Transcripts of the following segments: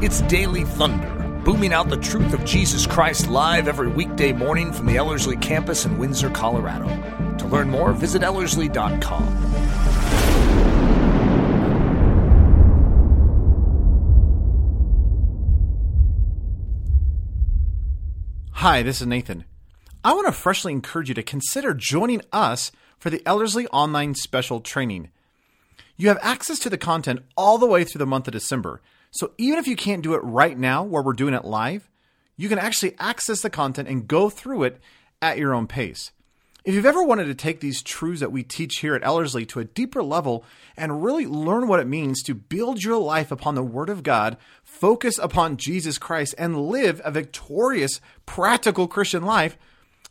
It's Daily Thunder, booming out the truth of Jesus Christ live every weekday morning from the Ellerslie campus in Windsor, Colorado. To learn more, visit Ellerslie.com. Hi, this is Nathan. I want to freshly encourage you to consider joining us for the Ellerslie Online Special Training. You have access to the content all the way through the month of December. So even if you can't do it right now where we're doing it live, you can actually access the content and go through it at your own pace. If you've ever wanted to take these truths that we teach here at Ellerslie to a deeper level and really learn what it means to build your life upon the Word of God, focus upon Jesus Christ, and live a victorious, practical Christian life,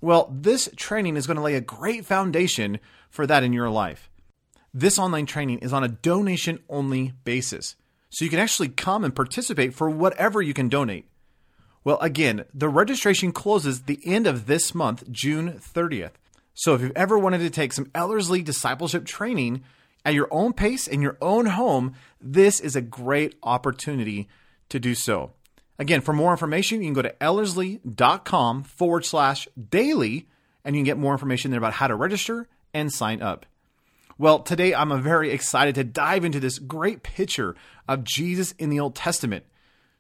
well, this training is going to lay a great foundation for that in your life. This online training is on a donation only basis. So you can actually come and participate for whatever you can donate. Well, again, the registration closes the end of this month, June 30th. So if you've ever wanted to take some Ellerslie discipleship training at your own pace in your own home, this is a great opportunity to do so. Again, for more information, you can go to ellerslie.com forward slash daily and you can get more information there about how to register and sign up. Well, today I'm very excited to dive into this great picture of Jesus in the Old Testament.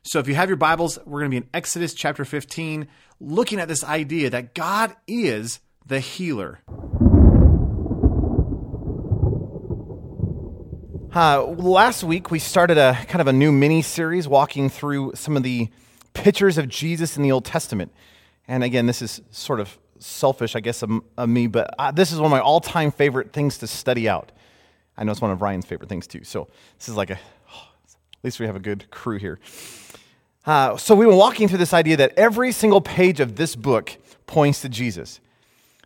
So if you have your Bibles, we're going to be in Exodus chapter 15, looking at this idea that God is the healer. Uh, last week, we started a kind of a new mini series walking through some of the pictures of Jesus in the Old Testament. And again, this is sort of selfish, I guess, of, of me, but uh, this is one of my all time favorite things to study out. I know it's one of Ryan's favorite things too. So this is like a, oh, at least we have a good crew here. Uh, so we've been walking through this idea that every single page of this book points to Jesus.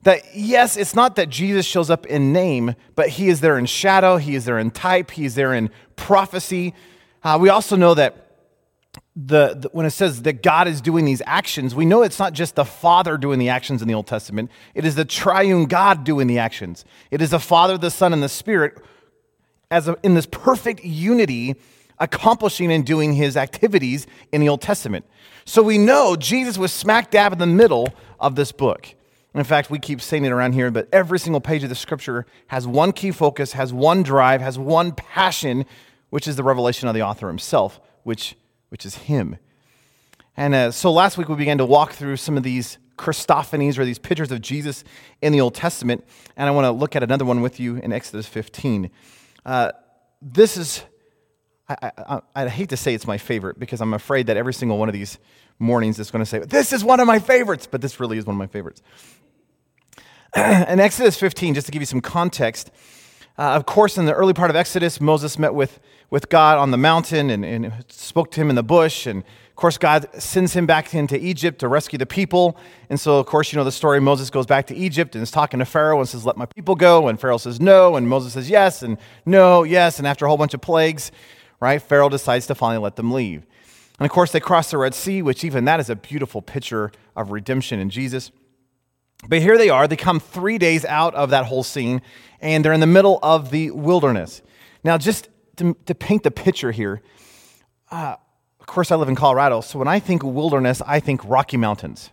That yes, it's not that Jesus shows up in name, but he is there in shadow, he is there in type, he is there in prophecy. Uh, we also know that the, the, when it says that God is doing these actions, we know it's not just the Father doing the actions in the Old Testament. It is the triune God doing the actions. It is the Father, the Son, and the Spirit as a, in this perfect unity, accomplishing and doing His activities in the Old Testament. So we know Jesus was smack dab in the middle of this book. In fact, we keep saying it around here, but every single page of the Scripture has one key focus, has one drive, has one passion, which is the revelation of the author himself, which which is Him. And uh, so last week we began to walk through some of these Christophanies or these pictures of Jesus in the Old Testament. And I want to look at another one with you in Exodus 15. Uh, this is, I, I, I, hate to say it's my favorite because I'm afraid that every single one of these mornings is going to say, This is one of my favorites, but this really is one of my favorites. in Exodus 15, just to give you some context, uh, of course, in the early part of Exodus, Moses met with with God on the mountain and, and spoke to him in the bush. And of course, God sends him back into Egypt to rescue the people. And so, of course, you know the story. Moses goes back to Egypt and is talking to Pharaoh and says, Let my people go. And Pharaoh says, No. And Moses says, Yes. And no, yes. And after a whole bunch of plagues, right, Pharaoh decides to finally let them leave. And of course, they cross the Red Sea, which even that is a beautiful picture of redemption in Jesus. But here they are. They come three days out of that whole scene, and they're in the middle of the wilderness. Now, just to, to paint the picture here, uh, of course, I live in Colorado, so when I think wilderness, I think Rocky Mountains.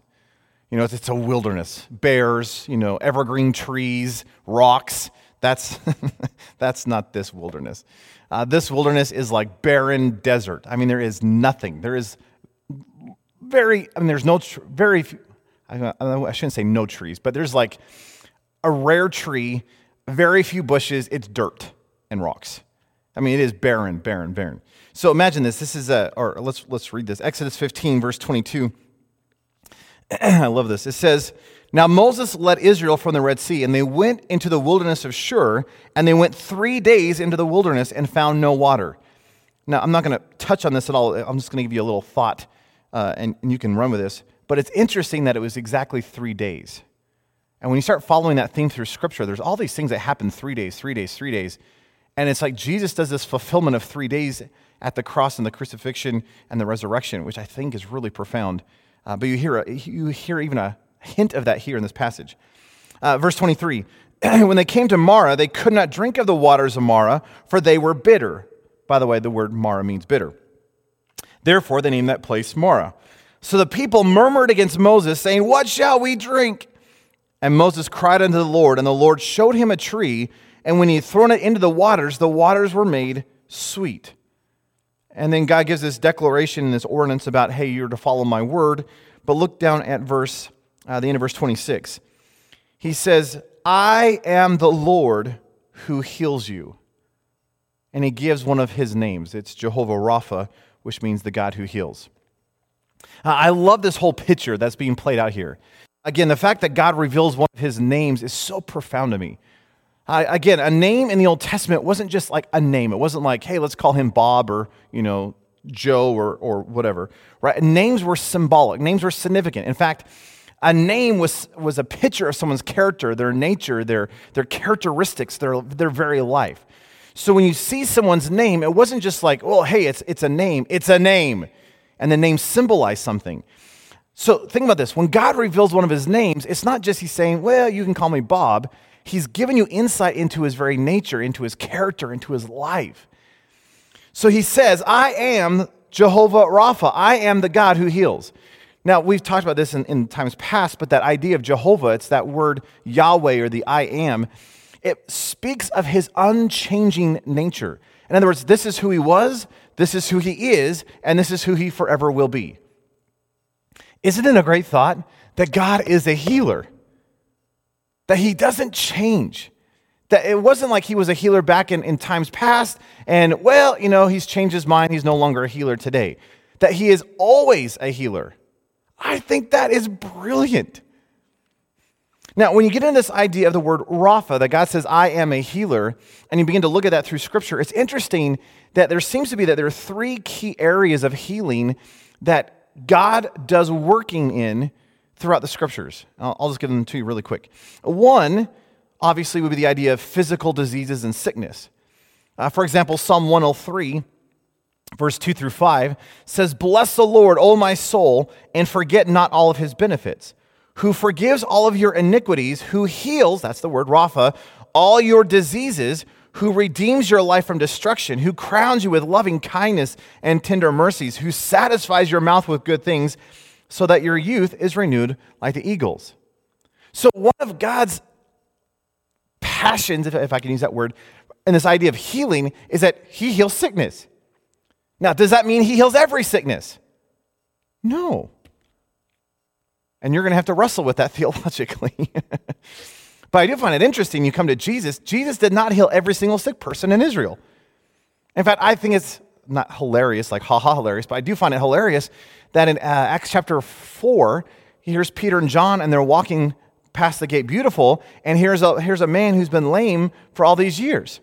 You know, it's, it's a wilderness. Bears, you know, evergreen trees, rocks. That's, that's not this wilderness. Uh, this wilderness is like barren desert. I mean, there is nothing. There is very, I mean, there's no, tr- very, I, I shouldn't say no trees, but there's like a rare tree, very few bushes, it's dirt and rocks. I mean, it is barren, barren, barren. So imagine this. This is a, or let's, let's read this. Exodus 15, verse 22. I love this. It says, Now Moses led Israel from the Red Sea, and they went into the wilderness of Shur, and they went three days into the wilderness and found no water. Now, I'm not going to touch on this at all. I'm just going to give you a little thought, uh, and, and you can run with this. But it's interesting that it was exactly three days. And when you start following that theme through Scripture, there's all these things that happen three days, three days, three days. And it's like Jesus does this fulfillment of three days at the cross and the crucifixion and the resurrection, which I think is really profound. Uh, but you hear, a, you hear even a hint of that here in this passage. Uh, verse 23 When they came to Marah, they could not drink of the waters of Marah, for they were bitter. By the way, the word Marah means bitter. Therefore, they named that place Marah. So the people murmured against Moses, saying, What shall we drink? And Moses cried unto the Lord, and the Lord showed him a tree, and when he had thrown it into the waters, the waters were made sweet. And then God gives this declaration and this ordinance about, hey, you're to follow my word. But look down at verse, uh, the end of verse 26. He says, I am the Lord who heals you. And he gives one of his names. It's Jehovah Rapha, which means the God who heals. Uh, I love this whole picture that's being played out here. Again, the fact that God reveals one of his names is so profound to me. Again, a name in the Old Testament wasn't just like a name. It wasn't like, hey, let's call him Bob or, you know, Joe or, or whatever, right? Names were symbolic. Names were significant. In fact, a name was, was a picture of someone's character, their nature, their, their characteristics, their, their very life. So when you see someone's name, it wasn't just like, well, hey, it's, it's a name. It's a name. And the name symbolized something. So think about this. When God reveals one of his names, it's not just he's saying, well, you can call me Bob. He's given you insight into his very nature, into his character, into his life. So he says, I am Jehovah Rapha. I am the God who heals. Now, we've talked about this in, in times past, but that idea of Jehovah, it's that word Yahweh or the I am, it speaks of his unchanging nature. In other words, this is who he was, this is who he is, and this is who he forever will be. Isn't it a great thought that God is a healer? That he doesn't change. That it wasn't like he was a healer back in, in times past, and well, you know, he's changed his mind, he's no longer a healer today. That he is always a healer. I think that is brilliant. Now, when you get into this idea of the word Rapha, that God says, I am a healer, and you begin to look at that through Scripture, it's interesting that there seems to be that there are three key areas of healing that God does working in throughout the Scriptures. I'll, just give them to you really quick. One, obviously, would be the idea of physical diseases and sickness. Uh, for example, Psalm 103 verse 2 through 5 says, Bless the Lord, O my soul, and forget not all of his benefits who forgives all of your iniquities, who heals, that's the word Rapha, all your diseases, who redeems your life from destruction, who crowns you with loving kindness and tender mercies, who satisfies your mouth with good things, so that your youth is renewed like the eagles. So, one of God's passions, if I can use that word, and this idea of healing is that He heals sickness. Now, does that mean He heals every sickness? No. And you're going to have to wrestle with that theologically. but I do find it interesting. You come to Jesus, Jesus did not heal every single sick person in Israel. In fact, I think it's not hilarious, like ha ha hilarious, but I do find it hilarious that in uh, Acts chapter 4, here's Peter and John, and they're walking past the gate beautiful, and here's a, here's a man who's been lame for all these years.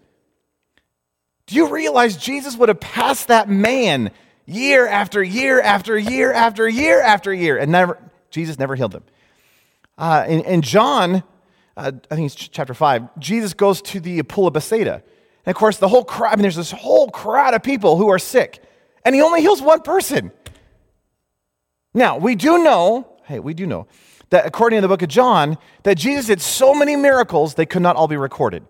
Do you realize Jesus would have passed that man year after year after year after year after year and never, Jesus never healed them. Uh, in, John, uh, I think it's chapter 5, Jesus goes to the pool of Bethsaida. And of course, the whole crowd, I mean, there's this whole crowd of people who are sick, and he only heals one person. Now, we do know, hey, we do know that according to the book of John, that Jesus did so many miracles, they could not all be recorded.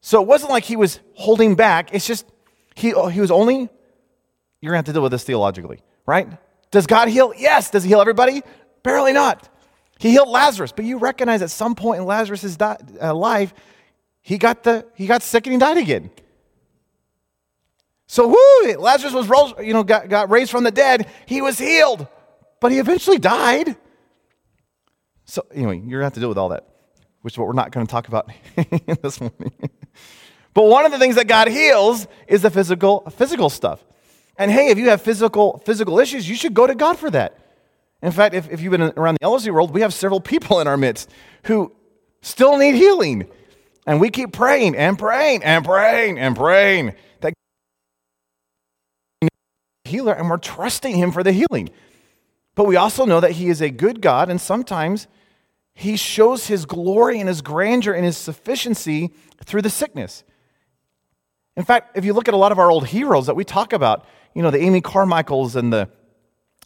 So it wasn't like he was holding back. It's just, he, he was only, you're going to have to deal with this theologically, right? Does God heal? Yes. Does he heal everybody? Apparently not. He healed Lazarus, but you recognize at some point in Lazarus' uh, life, he got, the, he got sick and he died again. So, whoo, Lazarus was rose, you know, got, got raised from the dead. He was healed, but he eventually died. So, anyway, you're going to have to deal with all that, which is what we're not going to talk about this morning. but one of the things that God heals is the physical, physical stuff. And hey, if you have physical, physical issues, you should go to God for that. In fact, if, if you've been around the LSU world, we have several people in our midst who still need healing. And we keep praying and praying and praying and praying that healer and we're trusting him for the healing. But we also know that he is a good God and sometimes he shows his glory and his grandeur and his sufficiency through the sickness. In fact, if you look at a lot of our old heroes that we talk about, you know, the Amy Carmichaels and the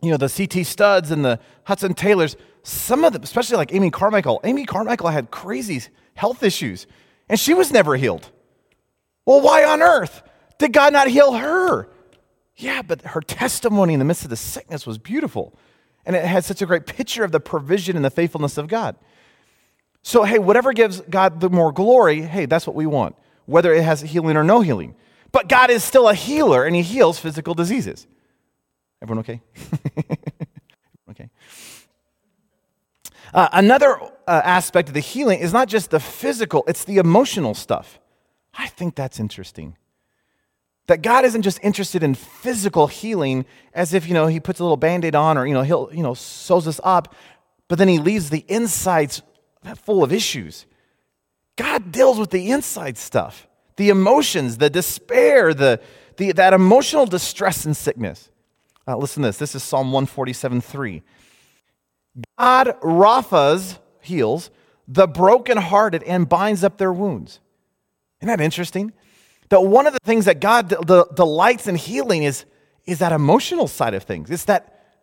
you know, the CT Studds and the Hudson Taylors, some of them, especially like Amy Carmichael, Amy Carmichael had crazy health issues and she was never healed. Well, why on earth did God not heal her? Yeah, but her testimony in the midst of the sickness was beautiful. And it had such a great picture of the provision and the faithfulness of God. So, hey, whatever gives God the more glory, hey, that's what we want, whether it has healing or no healing. But God is still a healer and he heals physical diseases. Everyone okay? okay. Uh, another uh, aspect of the healing is not just the physical, it's the emotional stuff. I think that's interesting. That God isn't just interested in physical healing as if, you know, he puts a little band-aid on or, you know, he'll, you know, sews us up, but then he leaves the insides full of issues. God deals with the inside stuff, the emotions, the despair, the, the, that emotional distress and sickness. Uh, listen to this. This is Psalm 147 3. God Raphas, heals, the brokenhearted and binds up their wounds. Isn't that interesting? That one of the things that God de- de- delights in healing is, is that emotional side of things. It's that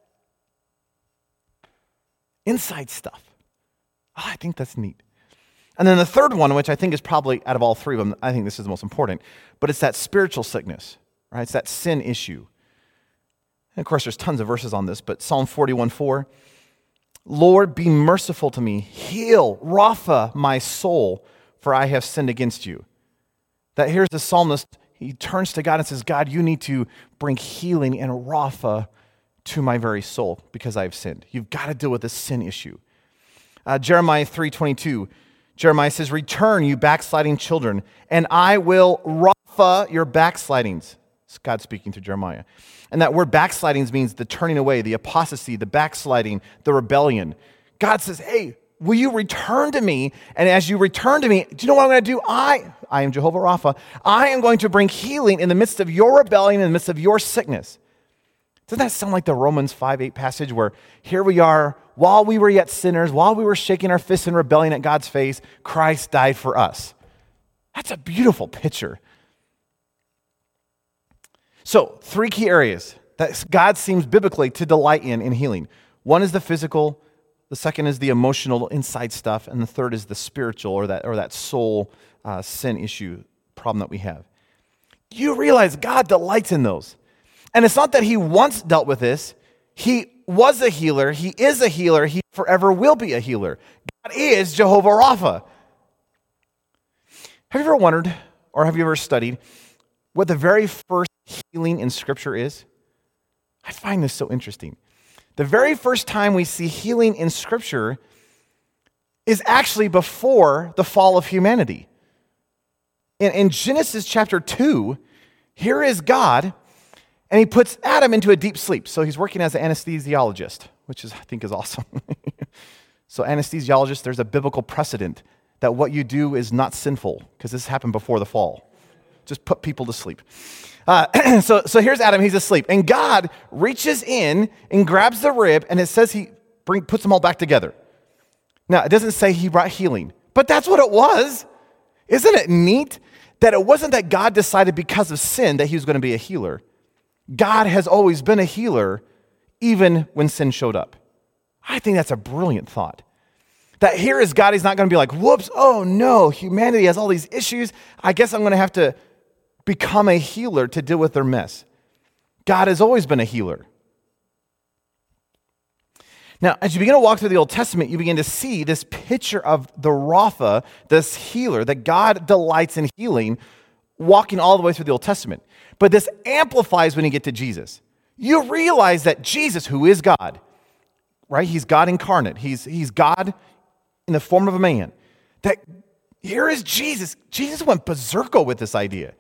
inside stuff. Oh, I think that's neat. And then the third one, which I think is probably out of all three of them, I think this is the most important, but it's that spiritual sickness, right? It's that sin issue. And of course, there's tons of verses on this, but Psalm 41 4, Lord, be merciful to me, heal, Rapha, my soul, for I have sinned against you. That here's the psalmist, he turns to God and says, God, you need to bring healing and Rapha to my very soul because I have sinned. You've got to deal with this sin issue. Uh, Jeremiah 3:22. Jeremiah says, "Return, you backsliding children, and I will rapha your backslidings." It's God speaking through Jeremiah. And that word backslidings means the turning away, the apostasy, the backsliding, the rebellion. God says, "Hey, will you return to me? And as you return to me, do you know what I'm going to do? I, I am Jehovah Rapha. I am going to bring healing in the midst of your rebellion, in the midst of your sickness." Doesn't that sound like the Romans 5 8 passage where here we are, while we were yet sinners, while we were shaking our fists in rebellion at God's face, Christ died for us? That's a beautiful picture. So, three key areas that God seems biblically to delight in in healing. One is the physical, the second is the emotional inside stuff, and the third is the spiritual or that, or that soul uh, sin issue problem that we have. You realize God delights in those. And it's not that he once dealt with this. He was a healer. He is a healer. He forever will be a healer. God is Jehovah Rapha. Have you ever wondered, or have you ever studied, what the very first healing in Scripture is? I find this so interesting. The very first time we see healing in Scripture is actually before the fall of humanity. In, in Genesis chapter 2, here is God and he puts Adam into a deep sleep. So he's working as an anesthesiologist, which is, I think is awesome. so, anesthesiologist, there's a biblical precedent that what you do is not sinful, because this happened before the fall. Just put people to sleep. Uh, so, so here's Adam, he's asleep. And God reaches in and grabs the rib, and it says he bring, puts them all back together. Now, it doesn't say he brought healing, but that's what it was. Isn't it neat that it wasn't that God decided because of sin that he was going to be a healer? God has always been a healer, even when sin showed up. I think that's a brilliant thought. That here is God, He's not going to be like, whoops, oh no, humanity has all these issues. I guess I'm going to have to become a healer to deal with their mess. God has always been a healer. Now, as you begin to walk through the Old Testament, you begin to see this picture of the Rapha, this healer, that God delights in healing, walking all the way through the Old Testament. But this amplifies when you get to Jesus. You realize that Jesus, who is God, right? He's God incarnate, he's, he's God in the form of a man. That here is Jesus. Jesus went berserko with this idea.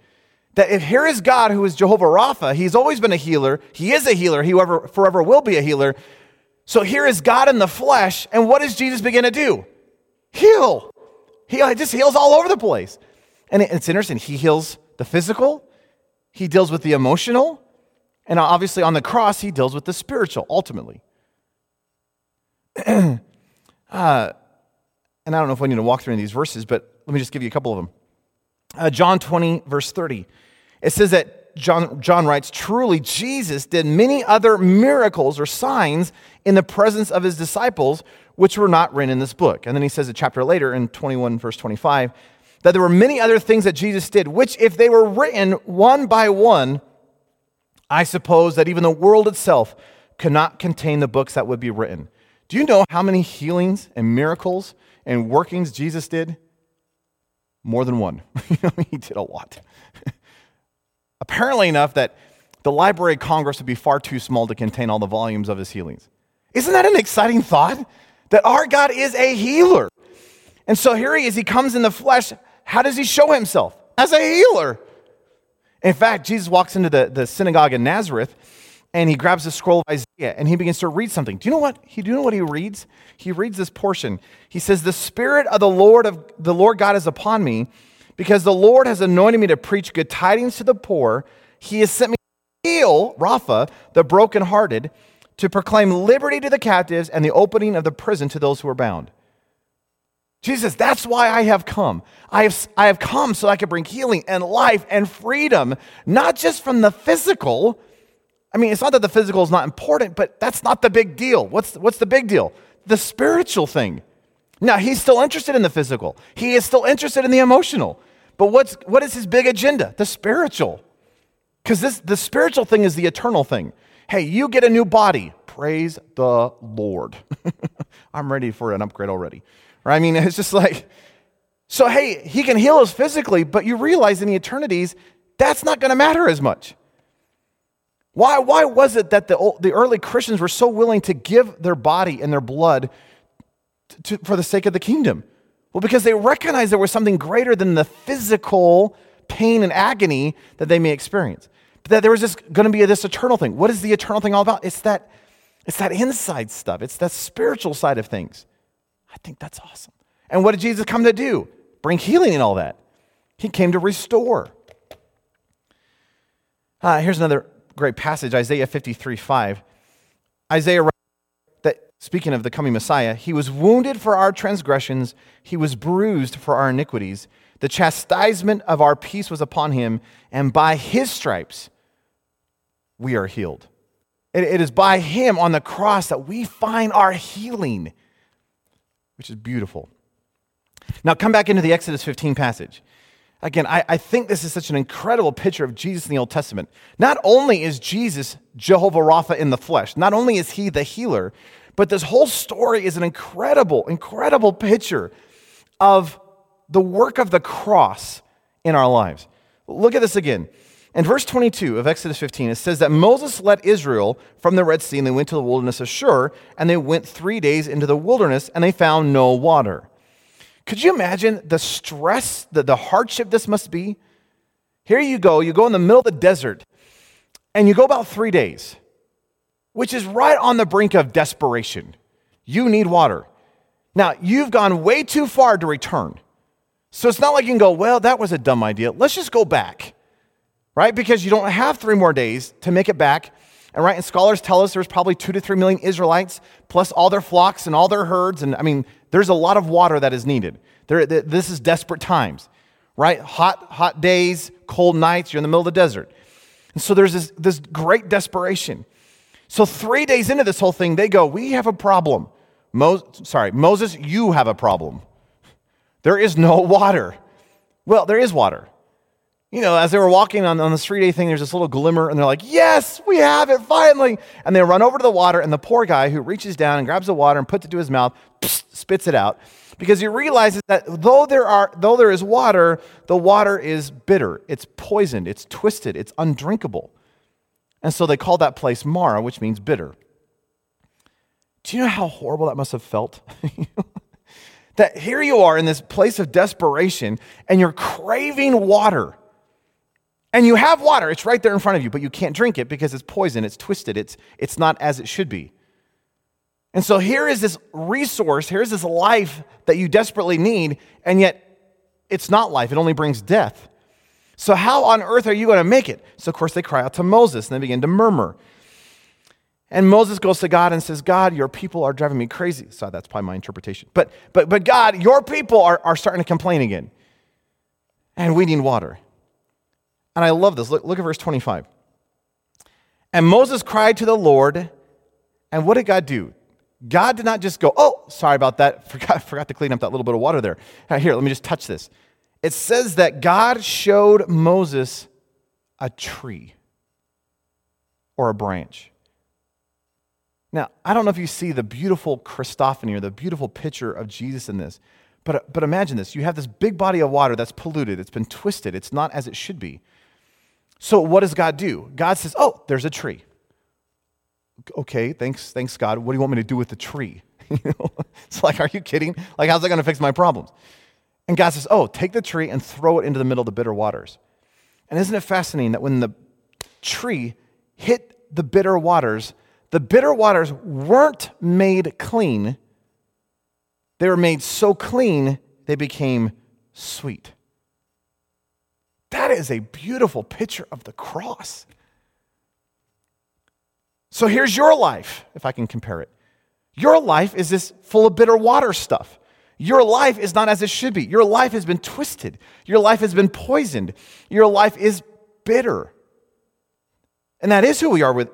That if here is God who is Jehovah Rapha, he's always been a healer, he is a healer, he ever, forever will be a healer. So here is God in the flesh, and what does Jesus begin to do? Heal. He just heals all over the place. And it's interesting, he heals the physical, he deals with the emotional, and obviously on the cross, he deals with the spiritual ultimately. uh, and I don't know if I need to walk through any of these verses, but let me just give you a couple of them. Uh, John 20, verse 30. It says that John, John writes, Truly, Jesus did many other miracles or signs in the presence of his disciples, which were not written in this book. And then he says a chapter later in 21, verse 25, that there were many other things that Jesus did, which, if they were written one by one, I suppose that even the world itself could not contain the books that would be written. Do you know how many healings and miracles and workings Jesus did? More than one. he did a lot. Apparently, enough that the Library of Congress would be far too small to contain all the volumes of his healings. Isn't that an exciting thought? That our God is a healer. And so here he is, he comes in the flesh. How does he show himself? As a healer. In fact, Jesus walks into the, the synagogue in Nazareth and he grabs a scroll of Isaiah and he begins to read something. Do you know what he do you know what he reads? He reads this portion. He says, "The spirit of the Lord of the Lord God is upon me, because the Lord has anointed me to preach good tidings to the poor. He has sent me to heal Rapha, the brokenhearted, to proclaim liberty to the captives and the opening of the prison to those who are bound." Jesus, that's why I have come. I have, I have come so I could bring healing and life and freedom, not just from the physical. I mean, it's not that the physical is not important, but that's not the big deal. What's, what's the big deal? The spiritual thing. Now, he's still interested in the physical, he is still interested in the emotional. But what's, what is his big agenda? The spiritual. Because this the spiritual thing is the eternal thing. Hey, you get a new body. Praise the Lord. I'm ready for an upgrade already. Right? I mean, it's just like, so hey, he can heal us physically, but you realize in the eternities, that's not going to matter as much. Why, why was it that the, the early Christians were so willing to give their body and their blood to, for the sake of the kingdom? Well, because they recognized there was something greater than the physical pain and agony that they may experience. But that there was just going to be this eternal thing. What is the eternal thing all about? It's that, it's that inside stuff, it's that spiritual side of things. I think that's awesome. And what did Jesus come to do? Bring healing and all that. He came to restore. Uh, here's another great passage Isaiah 53 5. Isaiah speaking of the coming Messiah, he was wounded for our transgressions, he was bruised for our iniquities. The chastisement of our peace was upon him, and by his stripes we are healed. it, it is by him on the cross that we find our healing, which is beautiful. Now, come back into the Exodus 15 passage. Again, I, I, think this is such an incredible picture of Jesus in the Old Testament. Not only is Jesus Jehovah Rapha in the flesh, not only is he the healer, but this whole story is an incredible, incredible picture of the work of the cross in our lives. Look at this again. In verse 22 of Exodus 15, it says that Moses led Israel from the Red Sea and they went to the wilderness of Shur, and they went three days into the wilderness and they found no water. Could you imagine the stress, the, the hardship this must be? Here you go, you go in the middle of the desert, and you go about three days, which is right on the brink of desperation. You need water. Now, you've gone way too far to return. So it's not like you can go, well, that was a dumb idea. Let's just go back, right? Because you don't have three more days to make it back. And right, and scholars tell us there's probably two to three million Israelites, plus all their flocks and all their herds. And I mean, there's a lot of water that is needed. There, this is desperate times, right? Hot, hot days, cold nights, you're in the middle of the desert. And so there's this, this great desperation. So three days into this whole thing, they go, We have a problem. Mo- sorry, Moses, you have a problem. There is no water. Well, there is water. You know, as they were walking on, on this three day thing, there's this little glimmer, and they're like, Yes, we have it finally. And they run over to the water, and the poor guy who reaches down and grabs the water and puts it to his mouth, spits it out. Because he realizes that though there, are, though there is water, the water is bitter, it's poisoned, it's twisted, it's undrinkable. And so they call that place Marah, which means bitter. Do you know how horrible that must have felt? that here you are in this place of desperation and you're craving water. And you have water, it's right there in front of you, but you can't drink it because it's poison, it's twisted, it's, it's not as it should be. And so here is this resource, here's this life that you desperately need, and yet it's not life, it only brings death. So, how on earth are you going to make it? So, of course, they cry out to Moses and they begin to murmur. And Moses goes to God and says, God, your people are driving me crazy. So that's probably my interpretation. But, but, but God, your people are, are starting to complain again. And we need water. And I love this. Look, look at verse 25. And Moses cried to the Lord. And what did God do? God did not just go, oh, sorry about that. Forgot, forgot to clean up that little bit of water there. Here, let me just touch this. It says that God showed Moses a tree. or a branch. Now, I don't know if you see the beautiful Christophany or the beautiful picture of Jesus in this, but, but imagine this. You have this big body of water that's polluted, it's been twisted, it's not as it should be. So, what does God do? God says, Oh, there's a tree. Okay, thanks, thanks, God. What do you want me to do with the tree? it's like, are you kidding? Like, how's that going to fix my problems? And God says, Oh, take the tree and throw it into the middle of the bitter waters. And isn't it fascinating that when the tree hit the bitter waters, the bitter waters weren't made clean, they were made so clean they became sweet. That is a beautiful picture of the cross. So here's your life, if I can compare it. Your life is this full of bitter water stuff. Your life is not as it should be. Your life has been twisted. Your life has been poisoned. Your life is bitter. And that is who we are with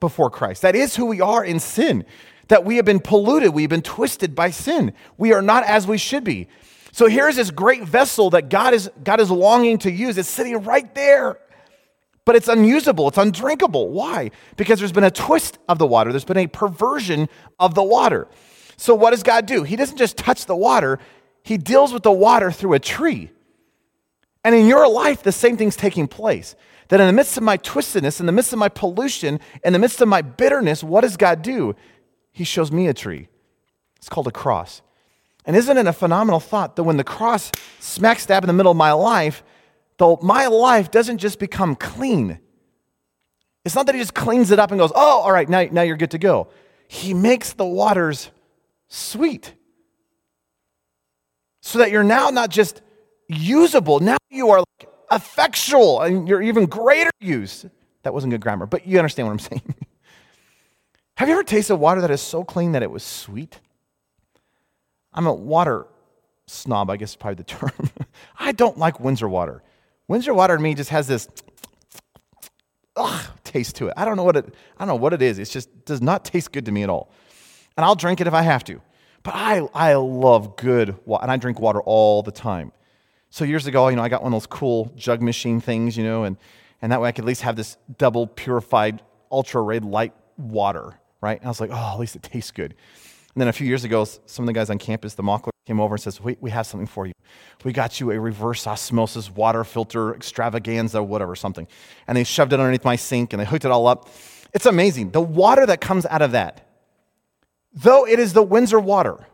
before Christ. That is who we are in sin. That we have been polluted, we've been twisted by sin. We are not as we should be. So here's this great vessel that God is God is longing to use. It's sitting right there. But it's unusable, it's undrinkable. Why? Because there's been a twist of the water. There's been a perversion of the water. So what does God do? He doesn't just touch the water, he deals with the water through a tree. And in your life, the same thing's taking place. That in the midst of my twistedness, in the midst of my pollution, in the midst of my bitterness, what does God do? He shows me a tree. It's called a cross. And isn't it a phenomenal thought that when the cross smack stab in the middle of my life, though my life doesn't just become clean. It's not that he just cleans it up and goes, oh, all right, now, now you're good to go. He makes the waters sweet. So that you're now not just usable, now you are like effectual and you're even greater use. That wasn't good grammar, but you understand what I'm saying. Have you ever tasted water that is so clean that it was sweet? I'm a water snob, I guess is probably the term. I don't like Windsor water. Windsor water to me just has this ugh, taste to it. I don't know what it I don't know what it is. It just does not taste good to me at all. And I'll drink it if I have to. But I, I love good water, and I drink water all the time. So years ago, you know, I got one of those cool jug machine things, you know, and, and that way I could at least have this double purified ultra red light water, right? And I was like, oh, at least it tastes good. And then a few years ago, some of the guys on campus, the Mockler, came over and says, we, we have something for you. We got you a reverse osmosis water filter extravaganza, whatever, something. And they shoved it underneath my sink and they hooked it all up. It's amazing. The water that comes out of that, though it is the Windsor water,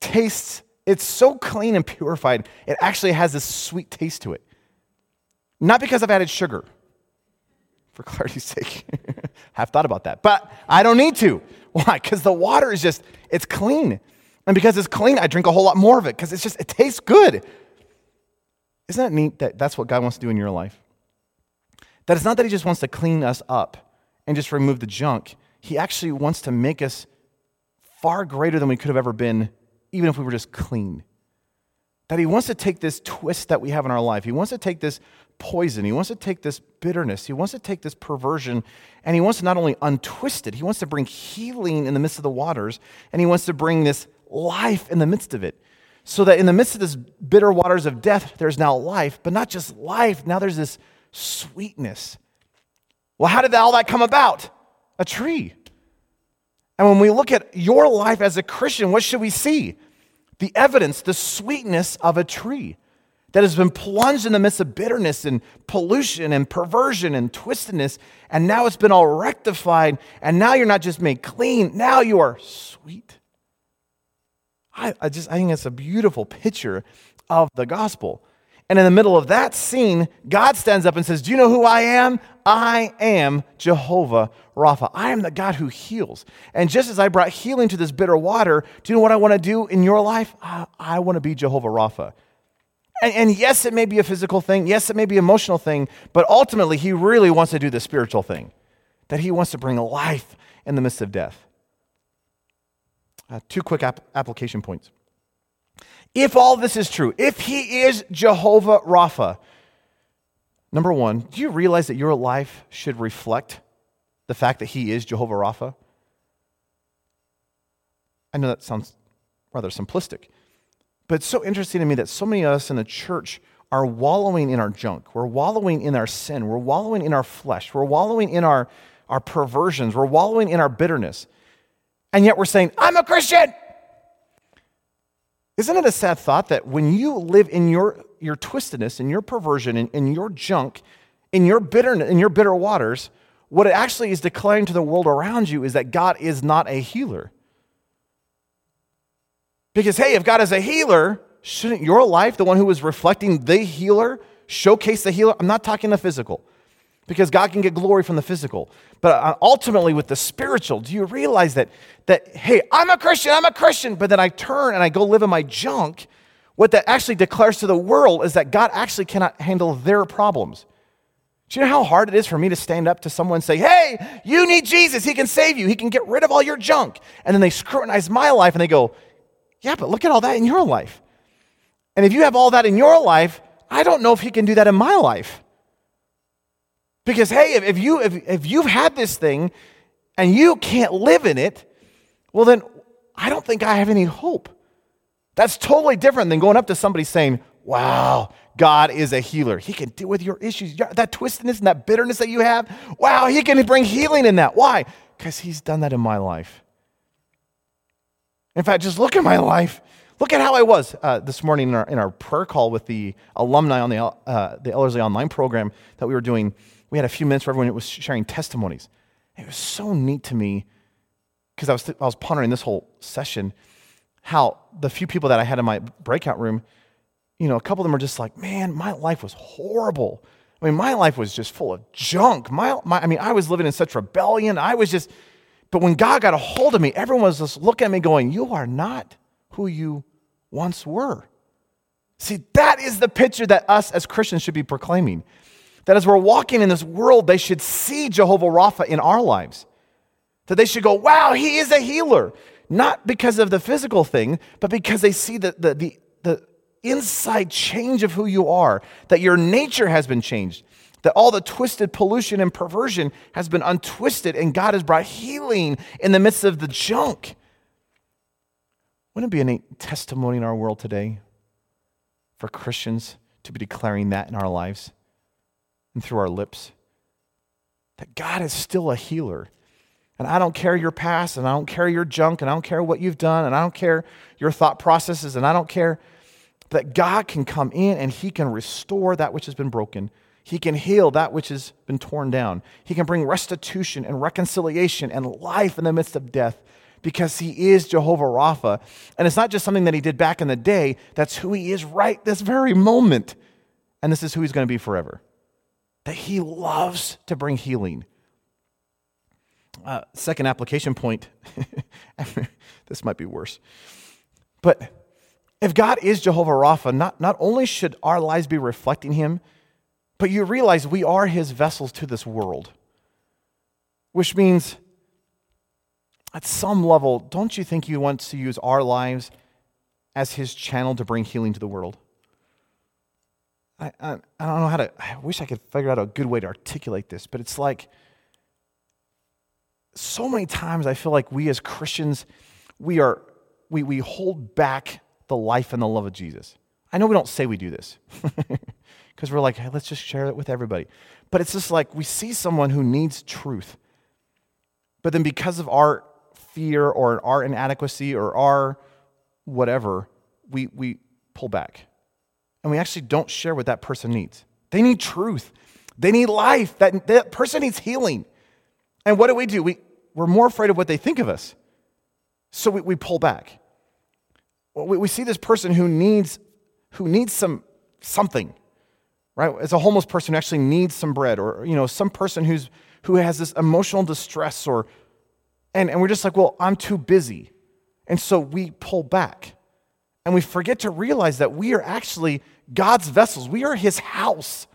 tastes it's so clean and purified, it actually has this sweet taste to it. Not because I've added sugar, for clarity's sake. I've thought about that, but I don't need to. Why? Because the water is just, it's clean. And because it's clean, I drink a whole lot more of it because it's just, it tastes good. Isn't that neat that that's what God wants to do in your life? That it's not that He just wants to clean us up and just remove the junk. He actually wants to make us far greater than we could have ever been even if we were just clean. That He wants to take this twist that we have in our life, He wants to take this poison, He wants to take this bitterness, He wants to take this perversion, and He wants to not only untwist it, He wants to bring healing in the midst of the waters, and He wants to bring this life in the midst of it. So that in the midst of this bitter waters of death, there's now life, but not just life, now there's this sweetness. Well, how did all that come about? A tree. And when we look at your life as a Christian, what should we see? The evidence, the sweetness of a tree that has been plunged in the midst of bitterness and pollution and perversion and twistedness, and now it's been all rectified, and now you're not just made clean, now you are sweet. I, I just I think it's a beautiful picture of the gospel. And in the middle of that scene, God stands up and says, Do you know who I am? I am Jehovah Rapha. I am the God who heals. And just as I brought healing to this bitter water, do you know what I want to do in your life? I, I want to be Jehovah Rapha. And, and, yes, it may be a physical thing. Yes, it may be emotional thing. But ultimately, He really wants to do the spiritual thing that He wants to bring life in the midst of death. Uh, two quick ap- application points. If all this is true, if he is Jehovah Rapha, number one, do you realize that your life should reflect the fact that he is Jehovah Rapha? I know that sounds rather simplistic, but it's so interesting to me that so many of us in the church are wallowing in our junk. We're wallowing in our sin. We're wallowing in our flesh. We're wallowing in our, our perversions. We're wallowing in our bitterness. And yet we're saying, I'm a Christian. Isn't it a sad thought that when you live in your, your twistedness, and your perversion, and, in your junk, in your bitterness, in your bitter waters, what it actually is declaring to the world around you is that God is not a healer. Because, hey, if God is a healer, shouldn't your life, the one who is reflecting the healer, showcase the healer? I'm not talking the physical, because God can get glory from the physical. But uh, ultimately, with the spiritual, do you realize that, that, hey, I'm a Christian, I'm a Christian, but then I turn and I go live in my junk? What that actually declares to the world is that God actually cannot handle their problems. Do you know how hard it is for me to stand up to someone and say, Hey, you need Jesus. He can save you. He can get rid of all your junk. And then they scrutinize my life and they go, Yeah, but look at all that in your life. And if you have all that in your life, I don't know if He can do that in my life. Because, hey, if, you, if, if you've had this thing and you can't live in it, well, then I don't think I have any hope. That's totally different than going up to somebody saying, Wow, God is a healer. He can deal with your issues, that twistedness and that bitterness that you have. Wow, He can bring healing in that. Why? Because He's done that in my life. In fact, just look at my life. Look at how I was uh, this morning in our, in our prayer call with the alumni on the, uh, the Ellerslie Online program that we were doing. We had a few minutes where everyone was sharing testimonies. It was so neat to me because I was, th- I was pondering this whole session how the few people that I had in my breakout room – you know, a couple of them are just like, man, my life was horrible. I mean, my life was just full of junk. My, my, I mean, I was living in such rebellion. I was just, but when God got a hold of me, everyone was just looking at me going, You are not who you once were. See, that is the picture that us as Christians should be proclaiming. That as we're walking in this world, they should see Jehovah Rapha in our lives. That they should go, Wow, he is a healer. Not because of the physical thing, but because they see the, the, the, the inside change of who you are, that your nature has been changed, that all the twisted pollution and perversion has been untwisted, and God has brought healing in the midst of the junk. Wouldn't it be a neat testimony in our world today for Christians to be declaring that in our lives and through our lips? That God is still a healer. And I don't care your past, and I don't care your junk, and I don't care what you've done, and I don't care your thought processes, and I don't care that God can come in and He can restore that which has been broken. He can heal that which has been torn down. He can bring restitution and reconciliation and life in the midst of death because He is Jehovah Rapha. And it's not just something that He did back in the day, that's who He is right this very moment. And this is who He's going to be forever. That He loves to bring healing. Uh, second application point this might be worse. But if God is Jehovah Rapha, not, not only should our lives be reflecting Him, but you realize we are His vessels to this world. Which means, at some level, don't you think you want to use our lives as His channel to bring healing to the world? I, I, I don't know how to, I wish I could figure out a good way to articulate this, but it's like so many times I feel like we as Christians, we are, we, we hold back the life and the love of Jesus. I know we don't say we do this because we're like, hey, let's just share it with everybody. But it's just like we see someone who needs truth. But then because of our fear or our inadequacy or our whatever, we, we pull back. And we actually don't share what that person needs. They need truth, they need life. That, that person needs healing. And what do we do? We, we're more afraid of what they think of us. So we, we pull back we, we see this person who needs, who needs some, something, right? As a homeless person who actually needs some bread, or, you know, some person who's, who has this emotional distress, or, and, and we're just like, well, I'm too busy. And so we pull back. And we forget to realize that we are actually God's vessels. We are his house.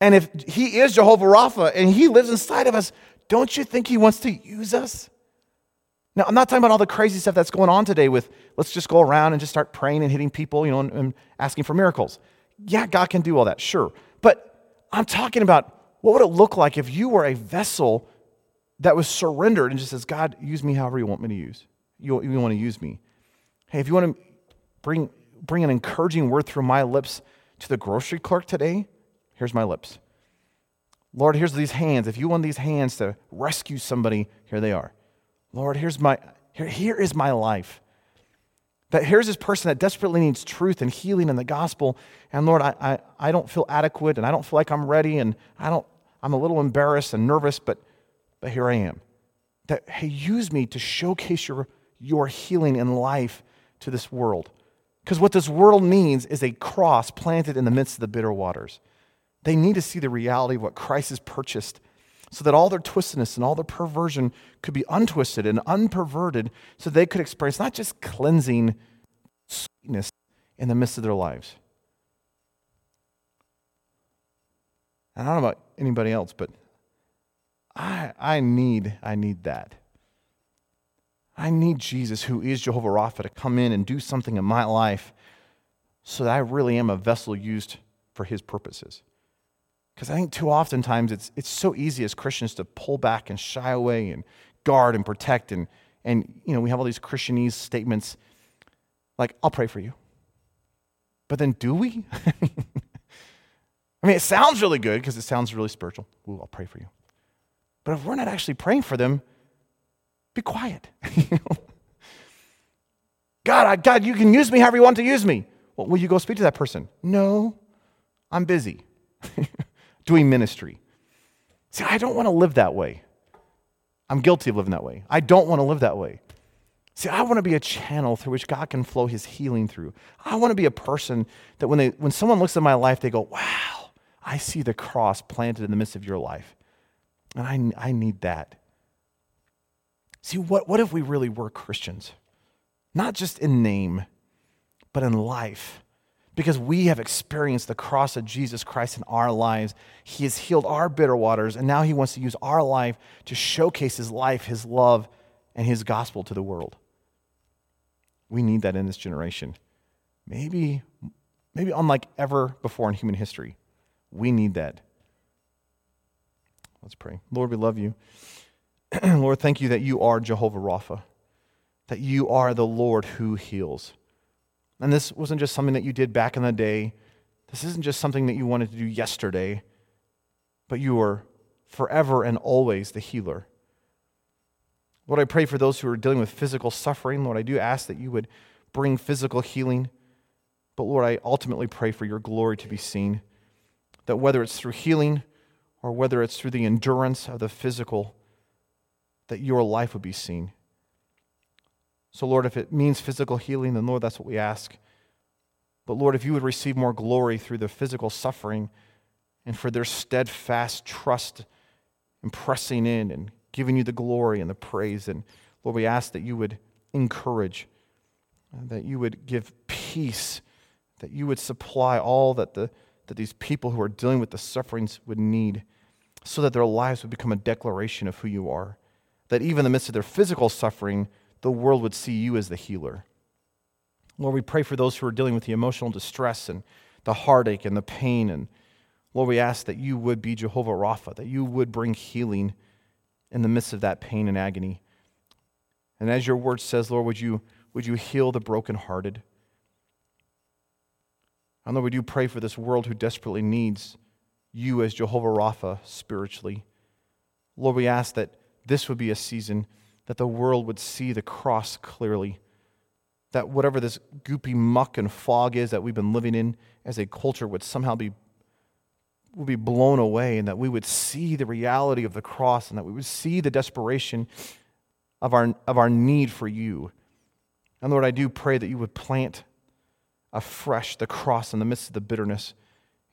And if he is Jehovah Rapha and he lives inside of us, don't you think he wants to use us? Now, I'm not talking about all the crazy stuff that's going on today with let's just go around and just start praying and hitting people, you know, and, and asking for miracles. Yeah, God can do all that, sure. But I'm talking about what would it look like if you were a vessel that was surrendered and just says, God, use me however you want me to use. You, you want to use me. Hey, if you want to bring, bring an encouraging word through my lips to the grocery clerk today, here's my lips. Lord, here's these hands. If you want these hands to rescue somebody, here they are. Lord, here's my here, here is my life. That here's this person that desperately needs truth and healing in the gospel. And Lord, I, I, I don't feel adequate and I don't feel like I'm ready and I don't, I'm a little embarrassed and nervous, but, but here I am. That, hey, use me to showcase your, your healing in life to this world. Because what this world needs is a cross planted in the midst of the bitter waters. They need to see the reality of what Christ has purchased so that all their twistedness and all their perversion could be untwisted and unperverted so they could experience not just cleansing sweetness in the midst of their lives. And I don't know about anybody else, but I, I need I need that. I need Jesus, who is Jehovah Rapha, to come in and do something in my life so that I really am a vessel used for his purposes. Because I think too often times it's, it's so easy as Christians to pull back and shy away and guard and protect. And, and you know, we have all these Christianese statements like, I'll pray for you. But then do we? I mean, it sounds really good because it sounds really spiritual. Ooh, I'll pray for you. But if we're not actually praying for them, be quiet. God, I, God, you can use me however you want to use me. Well, will you go speak to that person? No, I'm busy. doing ministry. See, I don't want to live that way. I'm guilty of living that way. I don't want to live that way. See, I want to be a channel through which God can flow his healing through. I want to be a person that when, they, when someone looks at my life, they go, wow, I see the cross planted in the midst of your life. And I, I need that. See, what, what if we really were Christians? Not just in name, but in life because we have experienced the cross of Jesus Christ in our lives. He has healed our bitter waters, and now He wants to use our life to showcase His life, His love, and His gospel to the world. We need that in this generation. Maybe, maybe unlike ever before in human history, we need that. Let's pray. Lord, we love you. Lord, thank you that you are Jehovah Rapha, that you are the Lord who heals. And this wasn't just something that you did back in the day. This isn't just something that you wanted to do yesterday, but you are forever and always the healer. Lord, I pray for those who are dealing with physical suffering. Lord, I do ask that you would bring physical healing. But Lord, I ultimately pray for your glory to be seen. That whether it's through healing or whether it's through the endurance of the physical, that your life would be seen. So, Lord, if it means physical healing, then, Lord, that's what we ask. But, Lord, if you would receive more glory through the physical suffering and for their steadfast trust and pressing in and giving you the glory and the praise, and Lord, we ask that you would encourage, that you would give peace, that you would supply all that, the, that these people who are dealing with the sufferings would need, so that their lives would become a declaration of who you are. That even in the midst of their physical suffering, the world would see you as the healer. Lord, we pray for those who are dealing with the emotional distress and the heartache and the pain. And Lord, we ask that you would be Jehovah Rapha, that you would bring healing in the midst of that pain and agony. And as your word says, Lord, would you, would you heal the brokenhearted? And Lord, we do pray for this world who desperately needs you as Jehovah Rapha spiritually. Lord, we ask that this would be a season that the world would see the cross clearly. That whatever this goopy muck and fog is that we've been living in as a culture would somehow be, would be blown away, and that we would see the reality of the cross, and that we would see the desperation of our, of our need for you. And Lord, I do pray that you would plant afresh the cross in the midst of the bitterness,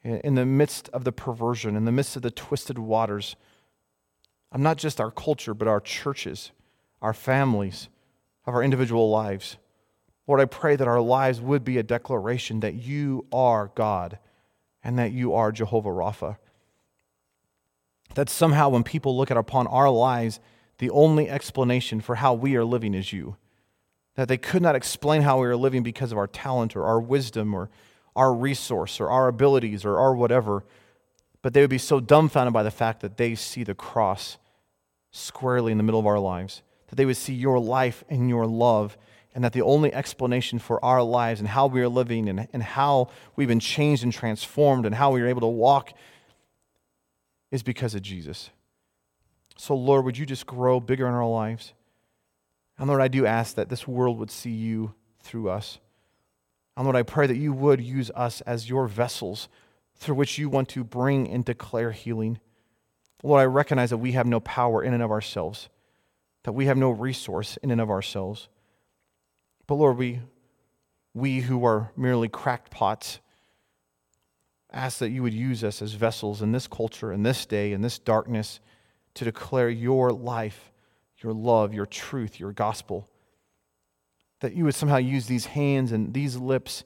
in the midst of the perversion, in the midst of the twisted waters of not just our culture, but our churches our families, of our individual lives. Lord, I pray that our lives would be a declaration that you are God and that you are Jehovah Rapha. That somehow, when people look at upon our lives, the only explanation for how we are living is you. That they could not explain how we are living because of our talent or our wisdom or our resource or our abilities or our whatever, but they would be so dumbfounded by the fact that they see the cross squarely in the middle of our lives that they would see your life and your love and that the only explanation for our lives and how we are living and, and how we've been changed and transformed and how we are able to walk is because of Jesus. So, Lord, would you just grow bigger in our lives? And Lord, I do ask that this world would see you through us. And Lord, I pray that you would use us as your vessels through which you want to bring and declare healing. Lord, I recognize that we have no power in and of ourselves, that we have no resource in and of ourselves. But Lord, we, we who are merely cracked pots, ask that you would use us as vessels in this culture, in this day, in this darkness, to declare your life, your love, your truth, your gospel. That you would somehow use these hands and these lips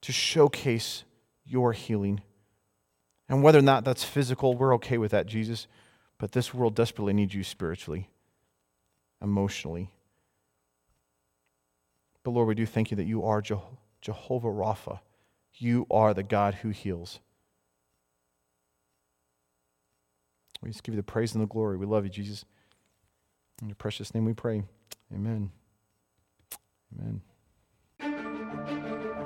to showcase your healing. And whether or not that's physical, we're okay with that, Jesus. But this world desperately needs you spiritually, emotionally. But Lord, we do thank you that you are Jehovah Rapha. You are the God who heals. We just give you the praise and the glory. We love you, Jesus. In your precious name we pray. Amen. Amen.